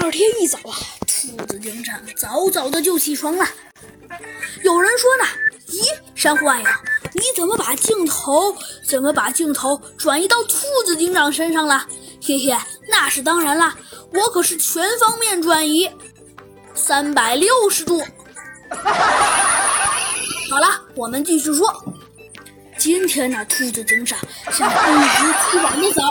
第二天一早啊，兔子警长早早的就起床了。有人说呢，咦，山坏呀，你怎么把镜头怎么把镜头转移到兔子警长身上了？嘿嘿，那是当然啦，我可是全方面转移，三百六十度。好了，我们继续说。今天呢，兔子警长想一如既往的早。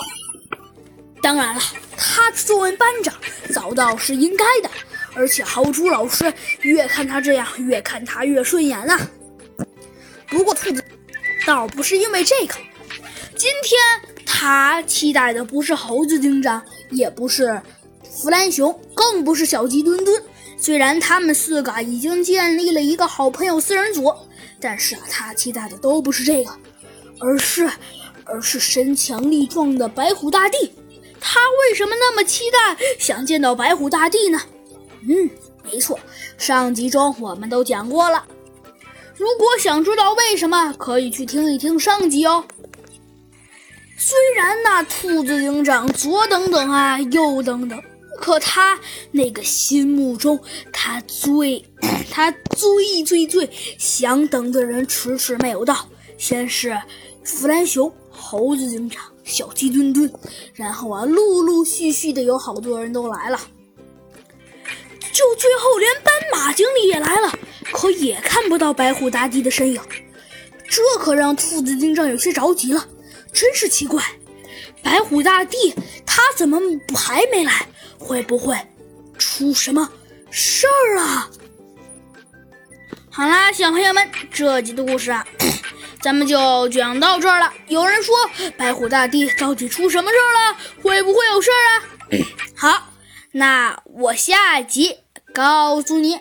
当然了，他作为班长早到是应该的。而且豪猪老师越看他这样，越看他越顺眼了。不过兔子倒不是因为这个，今天他期待的不是猴子警长，也不是弗兰熊，更不是小鸡墩墩。虽然他们四个已经建立了一个好朋友四人组，但是啊，他期待的都不是这个，而是而是身强力壮的白虎大帝。他为什么那么期待想见到白虎大帝呢？嗯，没错，上集中我们都讲过了。如果想知道为什么，可以去听一听上集哦。虽然那兔子警长左等等啊，右等等，可他那个心目中他最 他最最最想等的人迟迟没有到。先是弗兰熊、猴子警长、小鸡墩墩，然后啊，陆陆续续的有好多人都来了。就最后连斑马经理也来了，可也看不到白虎大帝的身影，这可让兔子警长有些着急了。真是奇怪，白虎大帝他怎么还没来？会不会出什么事儿啊？好啦，小朋友们，这集的故事啊，咱们就讲到这儿了。有人说白虎大帝到底出什么事儿了？会不会有事儿啊？好。那我下集告诉你。